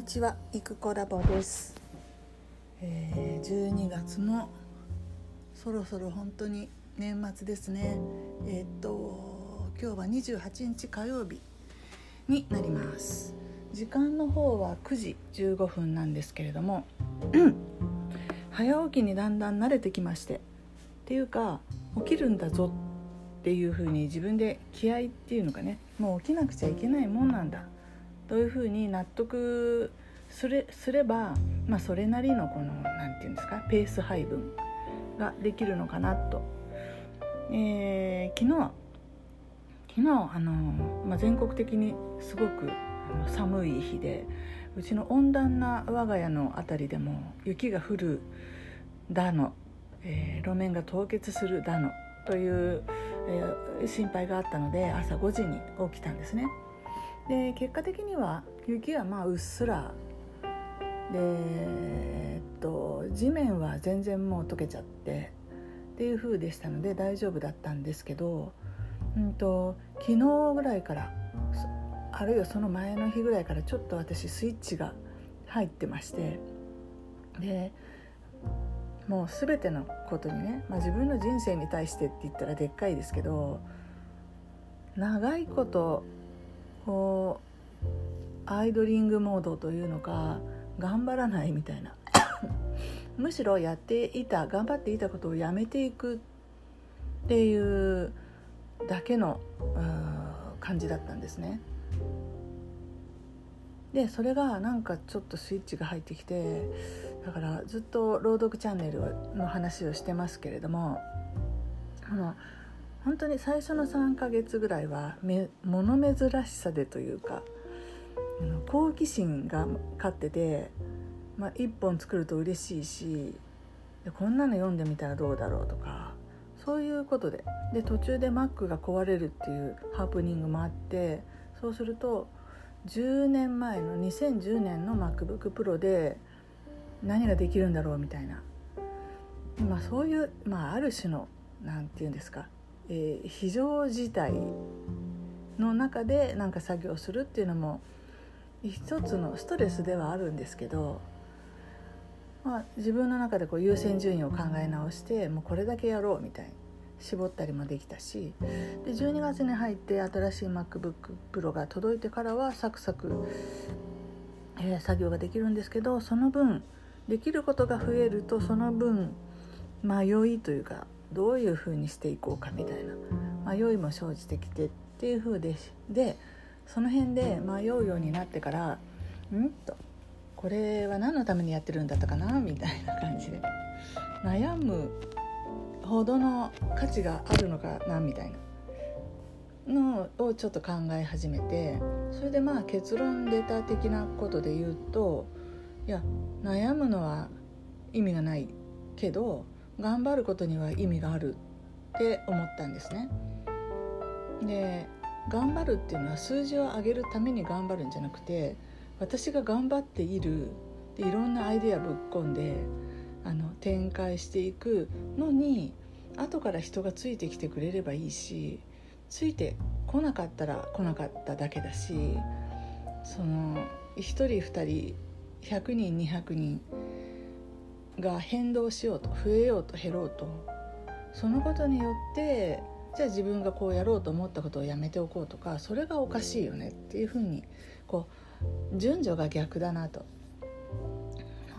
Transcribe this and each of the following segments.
にちは、いくこラボです、えー、12月のそろそろ本当に年末ですね。えーっと今日は28日火曜日になります。時間の方は9時15分なんですけれども 早起きにだんだん慣れてきましてっていうか起きるんだぞっていう風に自分で気合っていうのかね。もう起きなくちゃいけないもんなんだ。というふうに納得すれすれば、まあ、それなりのこの何て言うんですかペース配分ができるのかなと、えー昨日昨日あの、まあ、全国的にすごく寒い日でうちの温暖な我が家の辺りでも雪が降るだの、えー路面が凍結するだのという、えー心配があったので朝5時に起きたんですね。で結果的には雪はまあうっすらで、えっと、地面は全然もう溶けちゃってっていう風でしたので大丈夫だったんですけど、うん、と昨日ぐらいからあるいはその前の日ぐらいからちょっと私スイッチが入ってましてでもう全てのことにね、まあ、自分の人生に対してって言ったらでっかいですけど長いことこうアイドリングモードというのか頑張らないみたいな むしろやっていた頑張っていたことをやめていくっていうだけの感じだったんですね。でそれがなんかちょっとスイッチが入ってきてだからずっと朗読チャンネルの話をしてますけれどもあの本当に最初の3ヶ月ぐらいはめ物珍しさでというか好奇心が勝ってて、まあ、1本作ると嬉しいしこんなの読んでみたらどうだろうとかそういうことで。で途中で Mac が壊れるっていうハプニングもあってそうすると10年前の2010年の MacBookPro で何ができるんだろうみたいな、まあ、そういう、まあ、ある種の何て言うんですかえー非常事態の中でなんか作業するっていうのも一つのストレスではあるんですけど、まあ、自分の中でこう優先順位を考え直してもうこれだけやろうみたいに絞ったりもできたしで12月に入って新しい MacBookPro が届いてからはサクサク、えー作業ができるんですけどその分できることが増えるとその分迷いというかどういうふうにしていこうかみたいな迷いも生じてきてっていうふうででその辺で迷うようになってから「ん?」と「これは何のためにやってるんだったかな?」みたいな感じで悩むほどの価値があるのかな？みたいなのをちょっと考え始めてそれでまあ結論データ的なことで言うといや悩むのは意味がないけど頑張ることには意味があるって思ったんですね。で頑張るっていうのは数字を上げるために頑張るんじゃなくて私が頑張っているでいろんなアイデアぶっ込んであの展開していくのに後から人がついてきてくれればいいしついてこなかったら来なかっただけだしその1人2人100人200人が変動しようと増えようと減ろうとそのことによってじゃあ自分がこうやろうと思ったことをやめておこうとかそれがおかしいよねっていうふうにこう順序が逆だなと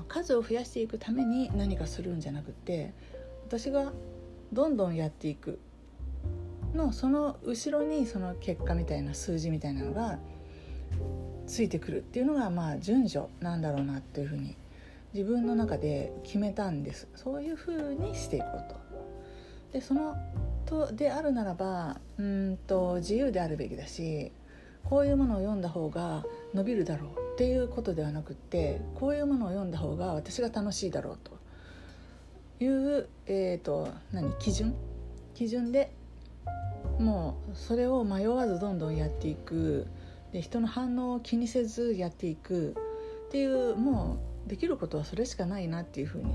数を増やしていくために何かするんじゃなくて私がどんどんやっていくのその後ろにその結果みたいな数字みたいなのがついてくるっていうのがまあ順序なんだろうなっていうふうに自分の中で決めたんですそういうふうにしていこうと。でそのとであるならばうんと自由であるべきだしこういうものを読んだ方が伸びるだろうっていうことではなくってこういうものを読んだ方が私が楽しいだろうと。いう、えー、と何基準？基準でもうそれを迷わずどんどんやっていく。で人の反応を気にせずやっていく。っていうもうできることはそれしかないなっていうふうに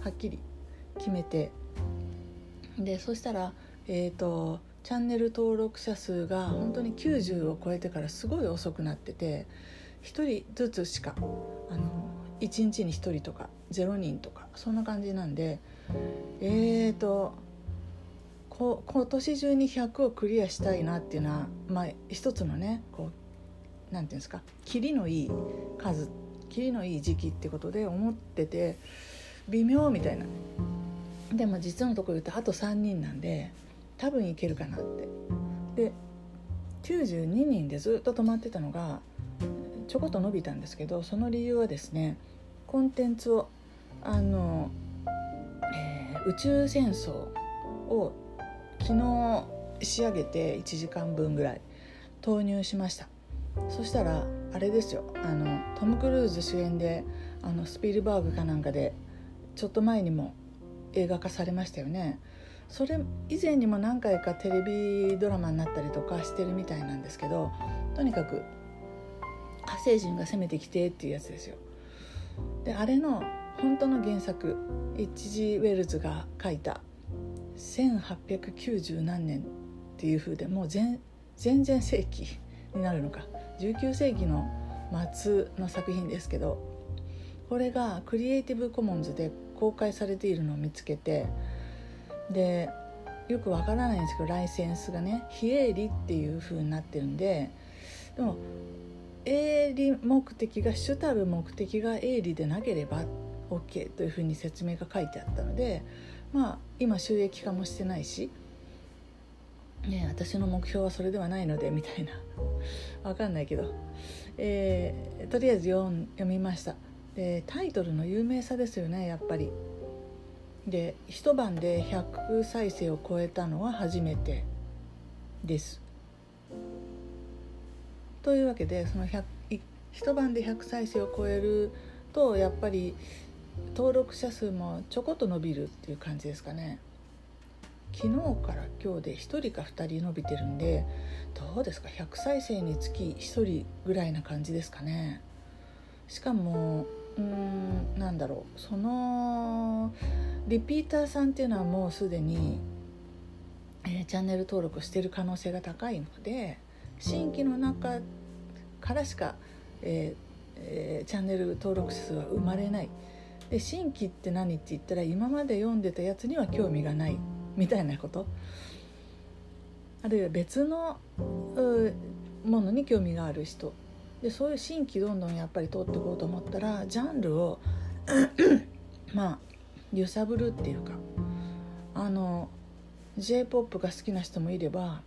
はっきり決めて。でそしたら、えー、とチャンネル登録者数が本当に90を超えてからすごい遅くなってて1人ずつしかあの1日に1人とか0人とかそんな感じなんでえーとこ今年中に100をクリアしたいなっていうのは、まあ、一つのねこうなんていうんですかキリのいい数キリのいい時期ってことで思ってて微妙みたいな。でも実のところ言うとあと3人なんで多分いけるかなって。で92人でずっと止まってたのがちょこっと伸びたんですけどその理由はですねコンテンツをあの、えー、宇宙戦争を昨日仕上げて1時間分ぐらい投入しました。そしたらあれですよあのトム・クルーズ主演であのスピルバーグかなんかでちょっと前にも映画化されましたよね。それ以前にも何回かテレビドラマになったりとかしてるみたいなんですけどとにかく火星人が攻めてきてっていうやつですよであれの本当の原作 H.G. ウェルズが書いた1890何年っていう風でもう全全然世紀になるのか19世紀の末の作品ですけどこれがクリエイティブコモンズで公開されているのを見つけてでよくわからないんですけどライセンスがね非営利っていう風になってるんででも営利目的が主たる目的が営利でなければ OK というふうに説明が書いてあったのでまあ今収益化もしてないし、ね、私の目標はそれではないのでみたいな。わかんないけど、えー、とりあえず読読みました。でタイトルの有名さですよねやっぱり。で一晩で100再生を超えたのは初めてです。というわけでその100一晩で100再生を超えるとやっぱり登録者数もちょこっと伸びるっていう感じですかね。昨日から今日で1人か2人伸びてるんでどうですか？100再生につき1人ぐらいな感じですかね。しかもうんなんだろう。そのリピーターさんっていうのはもうすでに、えー、チャンネル登録してる可能性が高いので新規の中からしか、えーえー、チャンネル登録数は生まれない。で新規って何って言ったら今まで読んでたやつには興味がないみたいなこと。あるいは別のものに興味がある人。でそういう新規どんどんやっぱり通っていこうと思ったらジャンルを まあ揺さぶるっていうかあの j p o p が好きな人もいれば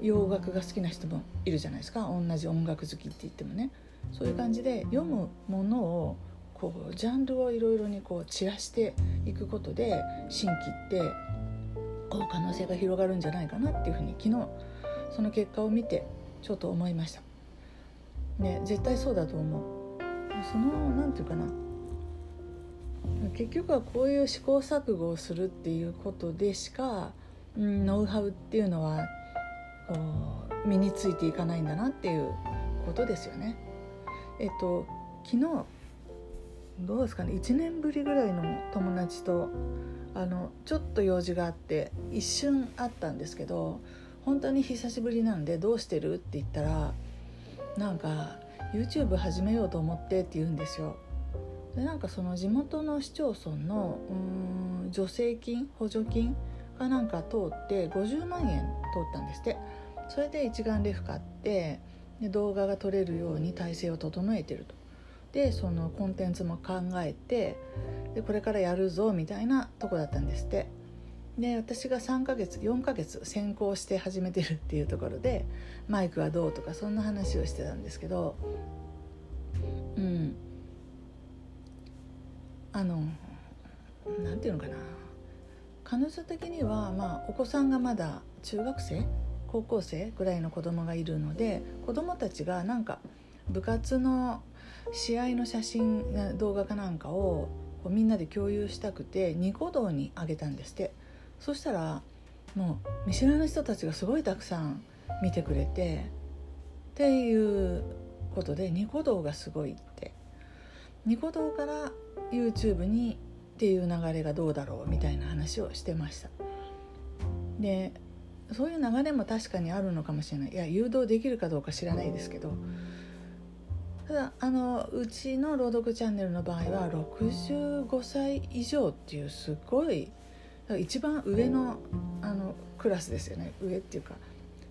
洋楽が好きな人もいるじゃないですか同じ音楽好きって言ってもねそういう感じで読むものをこうジャンルをいろいろにこう散らしていくことで新規って可能性が広がるんじゃないかなっていうふうに昨日その結果を見てちょっと思いました。ね絶対そうだと思う。その何て言うかな結局はこういう試行錯誤をするっていうことでしか、うん、ノウハウっていうのは身についていかないんだなっていうことですよね。えっと昨日どうですかね1年ぶりぐらいの友達とあのちょっと用事があって一瞬会ったんですけど本当に久しぶりなんで「どうしてる?」って言ったらなんか YouTube 始めようと思ってって言うんですよ。でなんかその地元の市町村のうん助成金補助金がなんか通って50万円通ったんですって。それで一眼レフ買ってで動画が撮れるように体制を整えてると。でそのコンテンツも考えてでこれからやるぞみたいなとこだったんですって。で私が3ヶ月4ヶ月先行して始めてるっていうところでマイクはどうとかそんな話をしてたんですけどうん。あの何て言うのかな。彼女的には、まあ、お子さんがまだ中学生高校生ぐらいの子供がいるので子供たちがなんか部活の試合の写真動画かなんかをみんなで共有したくてニコ動に上げたんですって。そしたらもう見知らぬ人たちがすごいたくさん見てくれてっていうことでニコ動がすごいって。ニコ動から YouTube にっていう流れがどうだろうみたいな話をしてました。でそういう流れも確かにあるのかもしれない。いや誘導できるかどうか知らないですけど。ただあのうちの朗読チャンネルの場合は65歳以上っていうすごい一番上のあのクラスですよね。上っていうか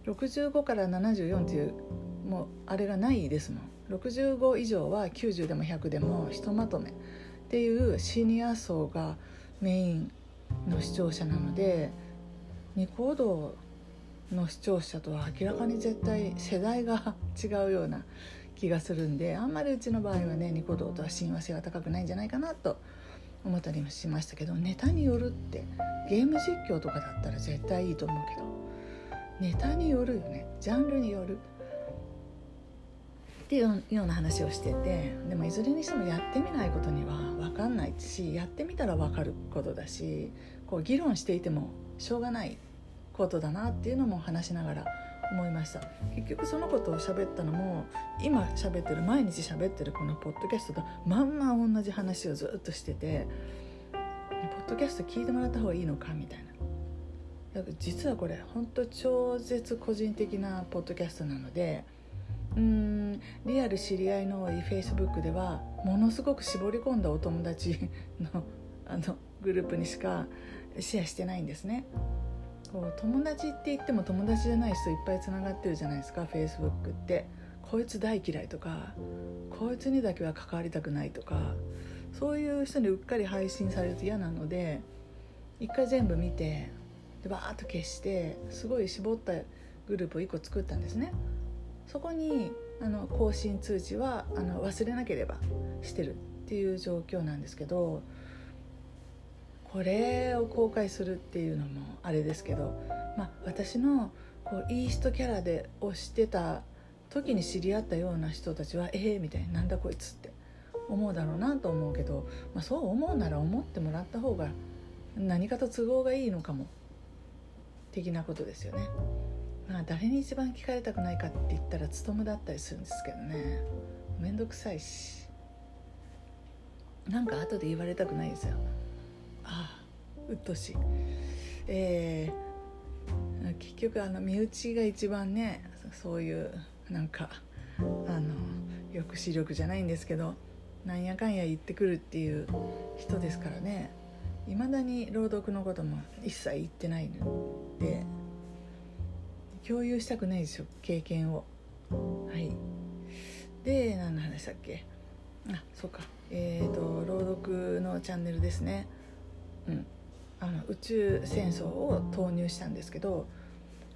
65から74っていうもうあれがないですもん。65以上は90でも100でもひとまとめ。っていうシニア層がメインの視聴者なのでニコ動の視聴者とは明らかに絶対世代が違うような気がするんであんまりうちの場合はねニコ動とは親和性が高くないんじゃないかなと思ったりもしましたけどネタによるってゲーム実況とかだったら絶対いいと思うけどネタによるよね。ジャンルによる。っていうような話をしててでもいずれにしてもやってみないことには分かんないしやってみたら分かることだしこう議論していてもしょうがないことだなっていうのも話しながら思いました。結局そのことを喋ったのも今喋ってる毎日喋ってるこのポッドキャストとまんま同じ話をずっとしててポッドキャスト聞いてもらった方がいいのかみたいな。実はこれ本当超絶個人的なポッドキャストなのでうんリアル知り合いの多い Facebook ではものすごく絞り込んだお友達のあのグループにしかシェアしてないんですね。こう友達って言っても友達じゃない人いっぱいつながってるじゃないですか Facebook って。こいつ大嫌いとかこいつにだけは関わりたくないとかそういう人にうっかり配信されると嫌なので一回全部見てでバーッと消してすごい絞ったグループを1個作ったんですね。そこにあの更新通知はあの忘れなければしてるっていう状況なんですけどこれを公開するっていうのもあれですけど、まあ、私のこういい人キャラで推してた時に知り合ったような人たちは「ええー、みたいな「なんだこいつ」って思うだろうなと思うけど、まあ、そう思うなら思ってもらった方が何かと都合がいいのかも的なことですよね。まあ、誰に一番聞かれたくないかって言ったら務だったりするんですけどね面倒くさいしなんか後で言われたくないですよああうっとしい。えー、結局あの身内が一番ねそういうなんかあの抑止力じゃないんですけどなんやかんや言ってくるっていう人ですからね。いまだに朗読のことも一切言ってないので共有したくないですよ経験を。はい。で何の話だっけ？あそうか。えっ、ー、と朗読のチャンネルですね。うん、あの宇宙戦争を投入したんですけど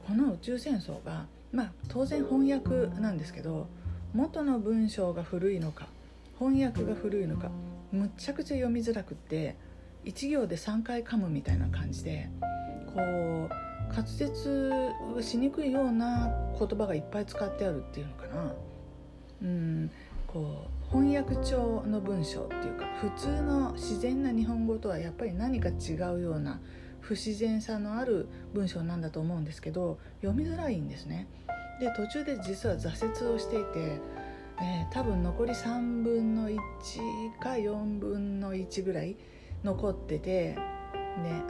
この宇宙戦争がまあ当然翻訳なんですけど元の文章が古いのか翻訳が古いのかむっちゃくちゃ読みづらくって1行で3回噛むみたいな感じでこう滑舌しにくいような言葉がいっぱい使ってあるっていうのかな。うんこう翻訳帳の文章っていうか普通の自然な日本語とはやっぱり何か違うような不自然さのある文章なんだと思うんですけど読みづらいんですね。で途中で実は挫折をしていて、えー、多分残り3分の1か4分の1ぐらい残っててで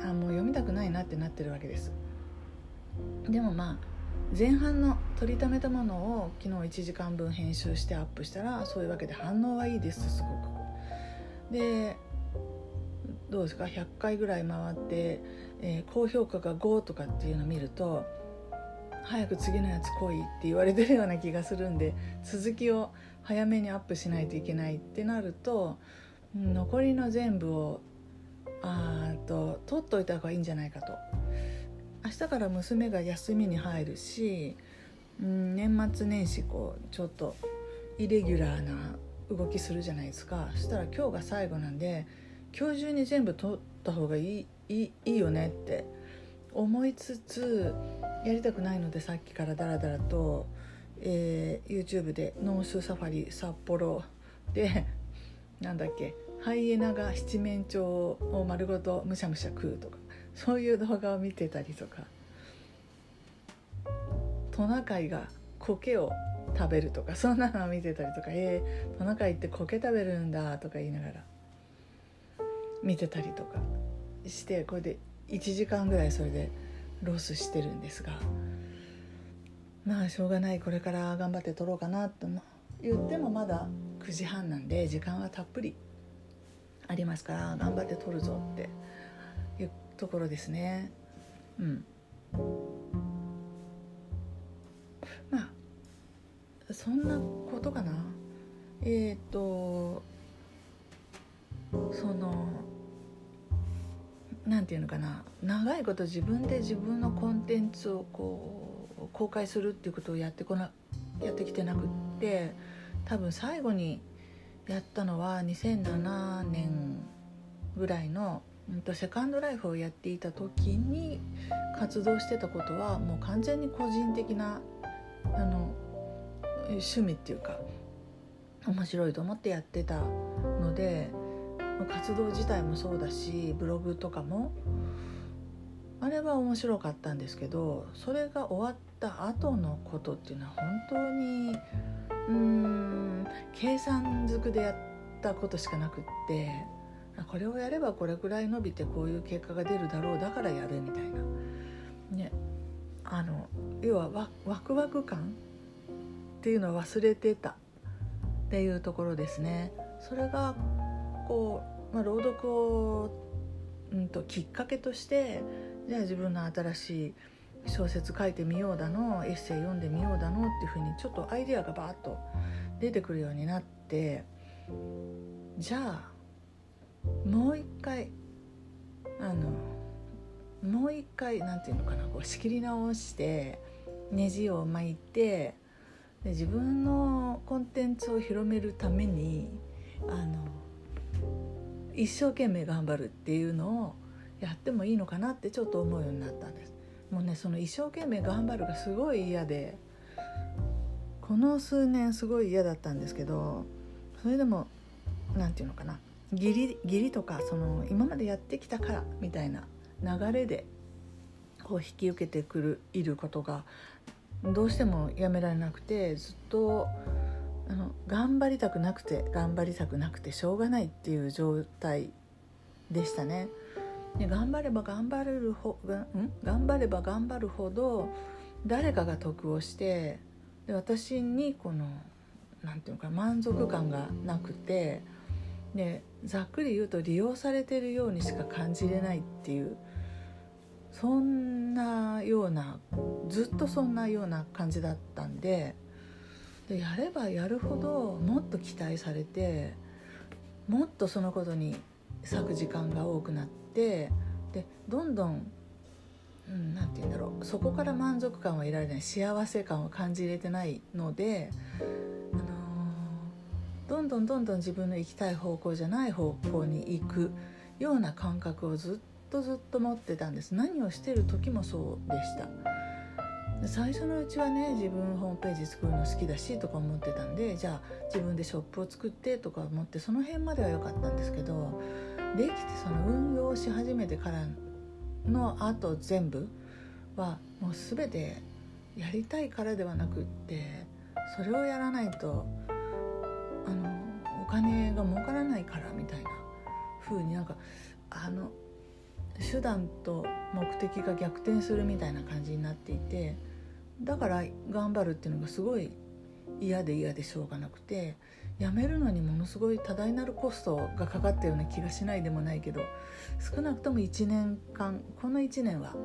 あもう読みたくないなってなってるわけです。でもまあ前半の取りためたものを昨日1時間分編集してアップしたらそういうわけで反応はいいですすごく。でどうですか？100回ぐらい回って、えー、高評価が5とかっていうのを見ると早く次のやつ来いって言われてるような気がするんで続きを早めにアップしないといけないってなると残りの全部をあと取っといた方がいいんじゃないかと明日から娘が休みに入るし、うん、年末年始こうちょっとイレギュラーな動きするじゃないですか。そしたら今日が最後なんで今日中に全部取った方がいいいいいよねって思いつつやりたくないのでさっきからダラダラと、えー、YouTube で「ノースサファリ札幌」でなんだっけハイエナが七面鳥を丸ごとむしゃむしゃ食うとか。そういう動画を見てたりとかトナカイが苔を食べるとかそんなのを見てたりとか「えー、トナカイって苔食べるんだ」とか言いながら見てたりとかしてこれで1時間ぐらいそれでロスしてるんですがまあしょうがないこれから頑張って撮ろうかなと言ってもまだ9時半なんで時間はたっぷりありますから頑張って撮るぞってところですね。うん。まあそんなことかな。えっ、ー、とその何て言うのかな。長いこと自分で自分のコンテンツをこう公開するっていうことをやってこなやってきてなくって多分最後にやったのは2007年ぐらいの、うん、とセカンドライフをやっていた時に活動してたことはもう完全に個人的なあの趣味っていうか面白いと思ってやってたので活動自体もそうだしブログとかもあれは面白かったんですけどそれが終わった後のことっていうのは本当にうーん計算づくでやったことしかなくってこれをやればこれくらい伸びてこういう結果が出るだろうだからやるみたいな。ね、あの要はワワクワク感っていうのを忘れてたっていうところですね。それがこう、まあ、朗読を、うんと、きっかけとしてじゃあ自分の新しい小説書いてみようだのエッセイ読んでみようだのっていうふうにちょっとアイデアがバーッと出てくるようになってじゃあもう一回あのもう一回なんていうのかなこう仕切り直してネジを巻いてで自分のコンテンツを広めるためにあの一生懸命頑張るっていうのをやってもいいのかなってちょっと思うようになったんです。もうねその一生懸命頑張るがすごい嫌でこの数年すごい嫌だったんですけどそれでも何て言うのかな義理義理とかその今までやってきたからみたいな流れでこう引き受けてくるいることがどうしてもやめられなくてずっとあの頑張りたくなくて頑張りたくなくてしょうがないっていう状態でしたね。で頑張れば頑張れるほん？頑張れば頑張るほど誰かが得をしてで私にこの何て言うのか満足感がなくてでざっくり言うと利用されてるようにしか感じれないっていうそんなようなずっとそんなような感じだったんで。でやればやるほどもっと期待されてもっとそのことに割く時間が多くなってでどんどん何、うん、て言うんだろうそこから満足感を得られない幸せ感を感じれてないので、どんどんどんどん自分の行きたい方向じゃない方向に行くような感覚をずっとずっと持ってたんです何をしてる時もそうでした。最初のうちはね自分ホームページ作るの好きだしとか思ってたんでじゃあ自分でショップを作ってとか思ってその辺までは良かったんですけどできてその運用し始めてからのあと全部はもう全てやりたいからではなくってそれをやらないと金が儲からないからみたいな風になんかあの手段と目的が逆転するみたいな感じになっていてだから頑張るっていうのがすごい嫌で嫌でしょうがなくてやめるのにものすごい多大なるコストがかかったような気がしないでもないけど少なくとも1年間この1年は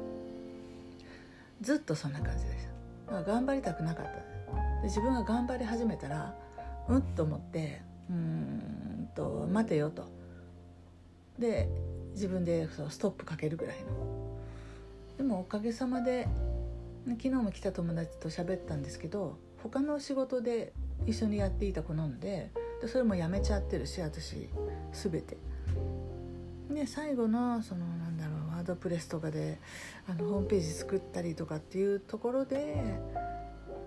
ずっとそんな感じでした。頑張りたくなかったで自分が頑張り始めたらうんと思ってうんと待てよとで自分でそうストップかけるぐらいのでもおかげさまで昨日も来た友達と喋ったんですけど他の仕事で一緒にやっていた子なのででそれも辞めちゃってるし私全て。で最後のそのなんだろうワードプレスとかであのホームページ作ったりとかっていうところで、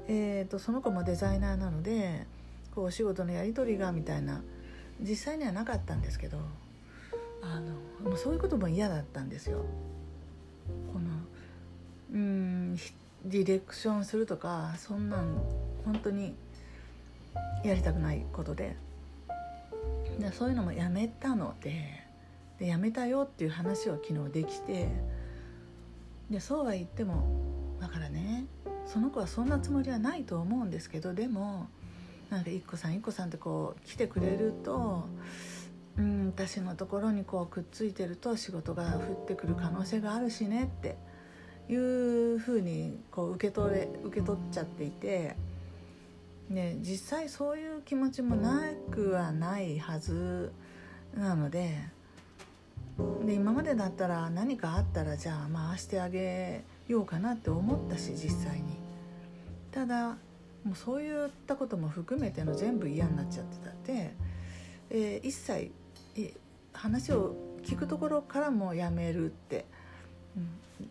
えーと、その子もデザイナーなのでこうお仕事のやり取りがみたいな実際にはなかったんですけどあのもうそういうことも嫌だったんですよ。このうんディレクションするとかそんなん本当にやりたくないことででそういうのもやめたのででやめたよっていう話を昨日できてでそうは言ってもだからねその子はそんなつもりはないと思うんですけどでもなんか「いっこさんいっこさん」ってこう来てくれると、うん、私のところにこうくっついてると仕事が降ってくる可能性があるしねっていうふうにこう受け取れ受け取っちゃっていて。ね、実際そういう気持ちもなくはないはずなのでで今までだったら何かあったらじゃあ回してあげようかなって思ったし実際にただもうそういったことも含めての全部嫌になっちゃってたって、えー、一切話を聞くところからもやめるって、うん、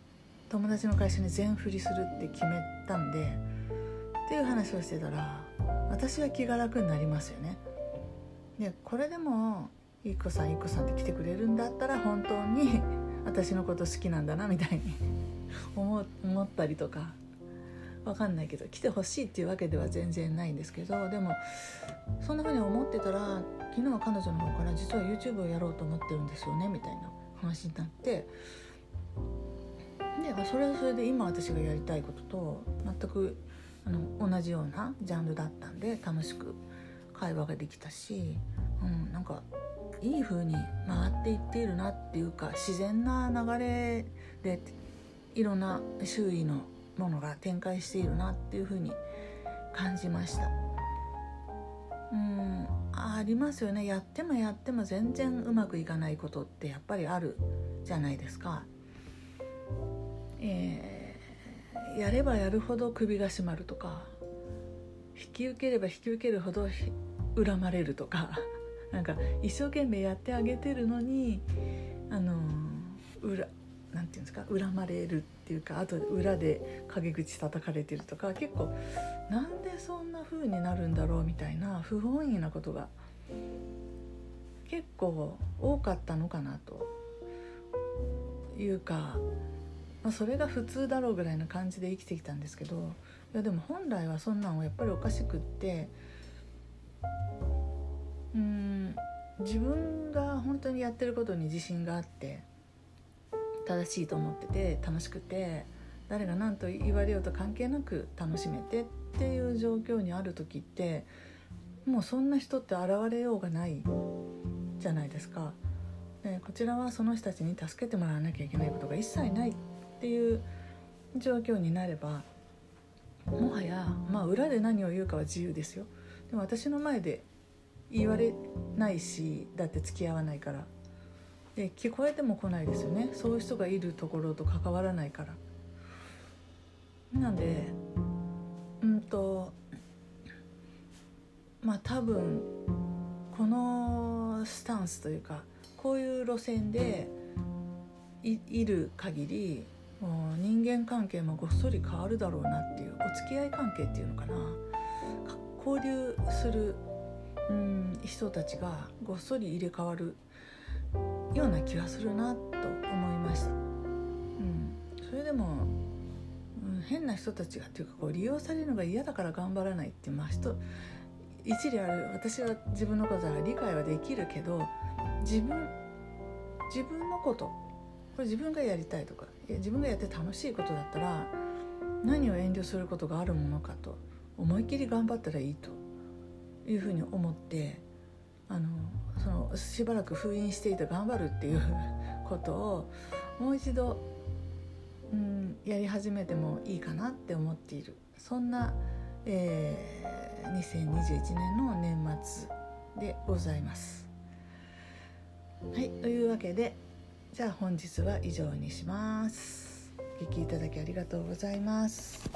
友達の会社に全振りするって決めたんでっていう話をしてたら私は気が楽になりますよね。でこれでも「いっこさんいっこさん」って来てくれるんだったら本当に私のこと好きなんだなみたいに思ったりとか分かんないけど来てほしいっていうわけでは全然ないんですけどでもそんな風に思ってたら昨日彼女の方から実は YouTube をやろうと思ってるんですよねみたいな話になってでそれはそれで今私がやりたいことと全くあの同じようなジャンルだったんで楽しく会話ができたし、うん、なんかいい風に回っていっているなっていうか自然な流れでいろんな周囲のものが展開しているなっていうふうに感じました。うんありますよね。やってもやっても全然うまくいかないことってやっぱりあるじゃないですか、えー、やればやるほど首が締まるとか引き受ければ引き受けるほど恨まれるとかなんか一生懸命やってあげてるのにあの裏なんていうんですか恨まれるっていうかあと裏で陰口叩かれてるとか結構なんでそんな風になるんだろうみたいな不本意なことが結構多かったのかなというか、まあ、それが普通だろうぐらいな感じで生きてきたんですけどいやでも本来はそんなんはやっぱりおかしくってうん自分が本当にやってることに自信があって正しいと思ってて楽しくて誰が何と言われようと関係なく楽しめてっていう状況にある時ってもうそんな人って現れようがないじゃないですか。でこちらはその人たちに助けてもらわなきゃいけないことが一切ないっていう状況になればもはやまあ裏で何を言うかは自由ですよ。でも私の前で言われないしだって付き合わないからで聞こえても来ないですよね。そういう人がいるところと関わらないから。なんでうんとまあ多分このスタンスというかこういう路線でいる限りもう人間関係もごっそり変わるだろうなっていうお付き合い関係っていうのかな。交流するうん人たちがごっそり入れ替わるような気がするなと思いました。うん、それでも、うん、変な人たちがっていうかこう利用されるのが嫌だから頑張らないってまあ人一理ある私は自分のことは理解はできるけど自分自分のことこれ自分がやりたいとかいや自分がやって楽しいことだったら何を遠慮することがあるものかと思い切り頑張ったらいいというふうに思ってあのそのしばらく封印していた頑張るっていうことをもう一度、うん、やり始めてもいいかなって思っているそんな、えー、2021年の年末でございます。はいというわけでじゃあ本日は以上にします。お聴きいただきありがとうございます。